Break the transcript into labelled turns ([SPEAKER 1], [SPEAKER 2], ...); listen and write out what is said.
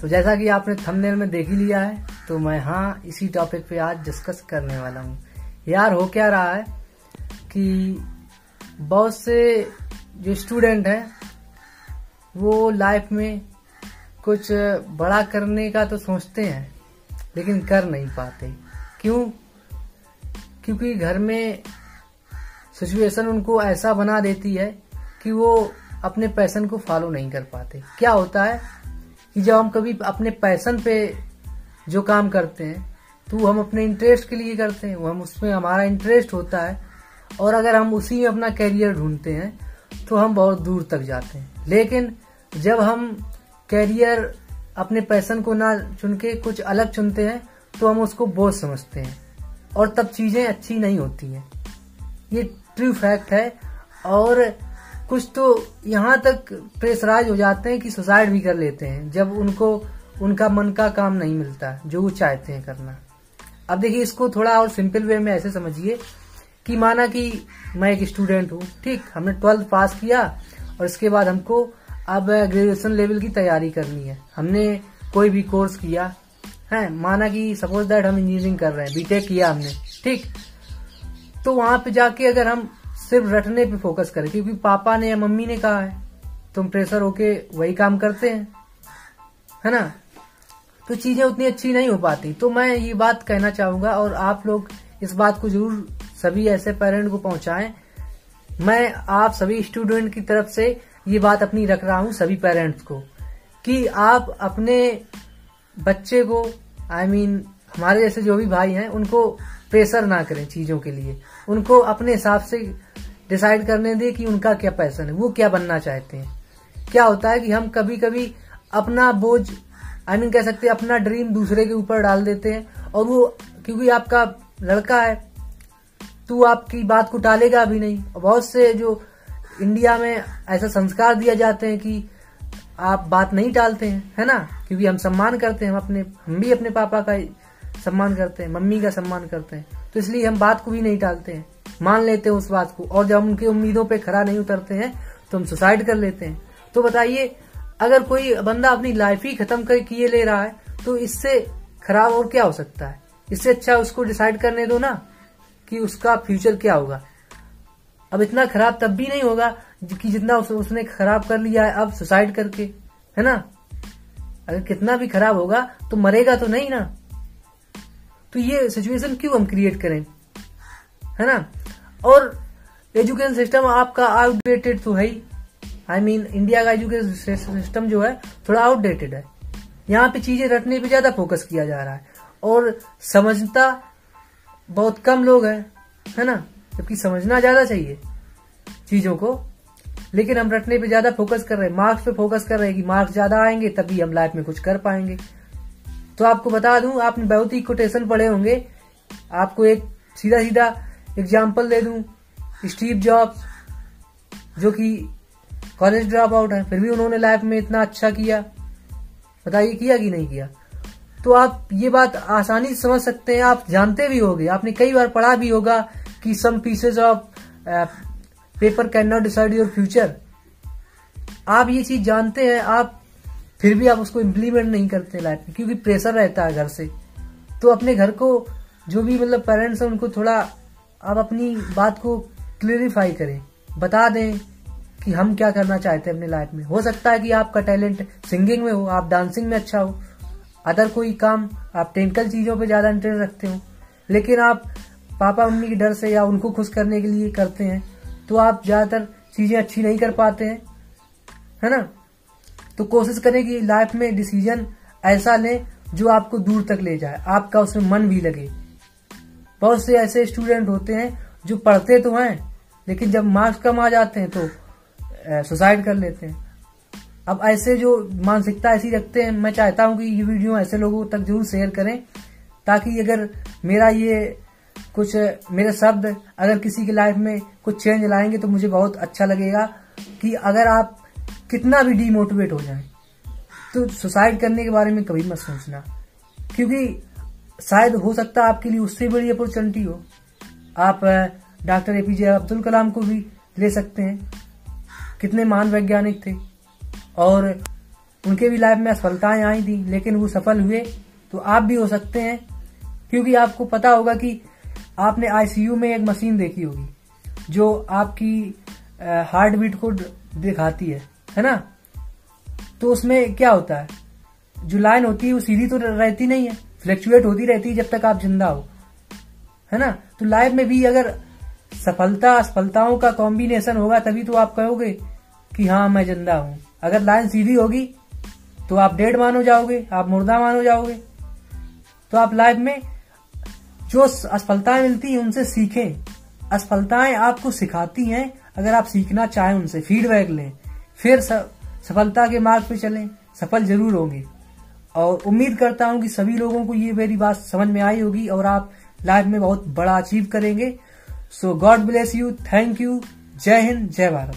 [SPEAKER 1] तो जैसा कि आपने थंबनेल में देख ही लिया है तो मैं हाँ इसी टॉपिक पे आज डिस्कस करने वाला हूँ। यार, हो क्या रहा है कि बहुत से जो स्टूडेंट हैं, वो लाइफ में कुछ बड़ा करने का तो सोचते हैं, लेकिन कर नहीं पाते। क्यों? क्योंकि घर में सिचुएशन उनको ऐसा बना देती है कि वो अपने पैसन को फॉलो नहीं कर पाते। क्या होता है? कि जब हम कभी अपने पैसन पे जो काम करते हैं तो हम अपने इंटरेस्ट के लिए करते हैं, वो हम उसमें हमारा इंटरेस्ट होता है, और अगर हम उसी में अपना कैरियर ढूंढते हैं तो हम बहुत दूर तक जाते हैं। लेकिन जब हम कैरियर अपने पैसन को ना चुन के कुछ अलग चुनते हैं तो हम उसको बोझ समझते हैं, और तब चीज़ें अच्छी नहीं होती हैं। ये ट्रू फैक्ट है, और कुछ तो यहाँ तक प्रेशराइज हो जाते हैं कि सुसाइड भी कर लेते हैं, जब उनको, उनका मन का काम नहीं मिलता, जो वो चाहते हैं करना। अब देखिए, इसको थोड़ा और सिंपल वे में ऐसे समझिए कि माना कि मैं एक स्टूडेंट हूँ, ठीक, हमने ट्वेल्थ पास किया और इसके बाद हमको अब ग्रेजुएशन लेवल की तैयारी करनी है। हमने कोई भी कोर्स किया, है, माना कि सपोज़ दैट हम इंजीनियरिंग कर रहे हैं बीटेक किया हमने, ठीक। तो वहाँ पे जाके अगर हम सिर्फ़ रटने पे फोकस करें क्योंकि पापा ने या मम्मी ने कहा है तुम प्रेशर होके वही काम करते हैं है ना? तो चीज़ें उतनी अच्छी नहीं हो पाती। तो मैं ये बात कहना चाहूँगा और आप लोग इस बात को ज़रूर सभी ऐसे पेरेंट को पहुंचाएँ। मैं आप सभी स्टूडेंट की तरफ़ से ये बात अपनी रख रहा हूँ सभी पेरेंट्स को कि आप अपने बच्चे को आई I मीन mean, हमारे जैसे जो भी भाई हैं उनको प्रेशर ना करें चीज़ों के लिए। उनको अपने हिसाब से डिसाइड करने दें कि उनका क्या पैसन है वो क्या बनना चाहते हैं। क्या होता है कि हम कभी कभी अपना बोझ आई I मीन mean, कह सकते हैं अपना ड्रीम दूसरे के ऊपर डाल देते हैं और वो क्योंकि आपका लड़का है तो आपकी बात को टालेगा भी नहीं। और बहुत से जो इंडिया में ऐसा संस्कार दिया जाते हैं कि आप बात नहीं टालते हैं है ना? क्योंकि हम सम्मान करते हैं हम अपने हम भी अपने पापा का सम्मान करते हैं मम्मी का सम्मान करते हैं। तो इसलिए हम बात को भी नहीं टालते हैं। मान लेते हैं उस बात को। और जब उनकी उम्मीदों पे खरा नहीं उतरते हैं तो हम सुसाइड कर लेते हैं। तो बताइए अगर कोई बंदा अपनी लाइफ ही खत्म कर किए ले रहा है तो इससे खराब और क्या हो सकता है? इससे अच्छा उसको डिसाइड करने दो ना कि उसका फ्यूचर क्या होगा। अब इतना खराब तब भी नहीं होगा कि जितना उस, उसने खराब कर लिया है अब सुसाइड करके है ना? अगर कितना भी खराब होगा तो मरेगा तो नहीं ना? तो ये सिचुएशन क्यों हम क्रिएट करें? है ना? और एजुकेशन सिस्टम आपका आउटडेटेड तो है ही। आई मीन इंडिया का एजुकेशन सिस्टम जो है, थोड़ा आउटडेटेड है। यहाँ पे चीज़ें रटने पे ज़्यादा फोकस किया जा रहा है। और समझता बहुत कम लोग हैं, है ना? जबकि समझना ज़्यादा चाहिए चीज़ों को। लेकिन हम रटने पे ज़्यादा फोकस कर रहे हैं। मार्क्स पे फोकस कर रहे हैं कि मार्क्स ज़्यादा आएँगे, तभी हम लाइफ में कुछ कर पाएँगे। तो आपको बता दूँ, आपने बहुत ही कोटेशन पढ़े होंगे। आपको एक सीधा सीधा एग्ज़ाम्पल दे दूँ, स्टीव जॉब्स, जो कि कॉलेज ड्रॉप आउट है, फिर भी उन्होंने लाइफ में इतना अच्छा किया। बताइए किया कि नहीं किया? तो आप ये बात आसानी से समझ सकते हैं, आप जानते भी होंगे। आपने कई बार पढ़ा भी होगा कि some pieces of paper can not decide your future आप ये चीज़ जानते हैं, आप फिर भी आप उसको इम्प्लीमेंट नहीं करते लाइफ में, क्योंकि प्रेशर रहता है घर से। तो अपने घर को, जो भी मतलब पेरेंट्स हैं, उनको थोड़ा आप अपनी बात को क्लियरिफाई करें। बता दें कि हम क्या करना चाहते हैं अपने लाइफ में। हो सकता है कि आपका टैलेंट सिंगिंग में हो, आप डांसिंग में अच्छा हो। अदर कोई काम, आप टेक्निकल चीज़ों पे ज़्यादा इंटरेस्ट रखते हो। लेकिन आप पापा मम्मी के डर से या उनको खुश करने के लिए करते हैं तो आप ज़्यादातर चीज़ें अच्छी नहीं कर पाते हैं। है ना? तो कोशिश करें कि लाइफ में डिसीज़न ऐसा लें जो आपको दूर तक ले जाए। आपका उसमें मन भी लगे। बहुत से ऐसे स्टूडेंट होते हैं जो पढ़ते तो हैं, लेकिन जब मार्क्स कम आ जाते हैं तो सुसाइड कर लेते हैं। अब ऐसे जो मानसिकता ऐसी रखते हैं, मैं चाहता हूँ कि ये वीडियो ऐसे लोगों तक ज़रूर शेयर करें, ताकि अगर मेरा ये कुछ, मेरे शब्द अगर किसी की लाइफ में कुछ चेंज लाएँगे तो मुझे बहुत अच्छा लगेगा कि अगर आप कितना भी डीमोटिवेट हो जाए तो सुसाइड करने के बारे में कभी मत सोचना। क्योंकि शायद हो सकता है आपके लिए उससे बड़ी अपॉर्चुनिटी हो। आप डॉक्टर एपीजे अब्दुल कलाम को भी ले सकते हैं। कितने महान वैज्ञानिक थे। और उनके भी लाइफ में असफलताएँ आई थी, लेकिन वो सफल हुए तो आप भी हो सकते हैं, क्योंकि आपको पता होगा कि आपने आईसीयू में एक मशीन देखी होगी, जो आपकी हार्ट बीट को दिखाती है है ना? तो उसमें क्या होता है? जो लाइन होती है, वो सीधी तो रहती नहीं है। फ्लैक्चुएट होती रहती है जब तक आप ज़िंदा हो। है ना? तो लाइफ में भी अगर सफलता असफलताओं का कॉम्बिनेशन होगा, तभी तो आप कहोगे कि हाँ मैं ज़िंदा हूँ। अगर लाइन सीधी होगी तो आप डेड मानो जाओगे, आप मुर्दा मानो जाओगे। तो आप लाइफ में जो असफलताएँ मिलती हैं, उनसे सीखें। असफलताएँ आपको सिखाती हैं, अगर आप सीखना चाहें उनसे फीडबैक लें। फिर सफलता के मार्ग पे चलें। सफल ज़रूर होंगे। और उम्मीद करता हूँ कि सभी लोगों को ये मेरी बात समझ में आई होगी और आप लाइफ में बहुत बड़ा अचीव करेंगे। So God bless you thank you जय हिंद, जय भारत।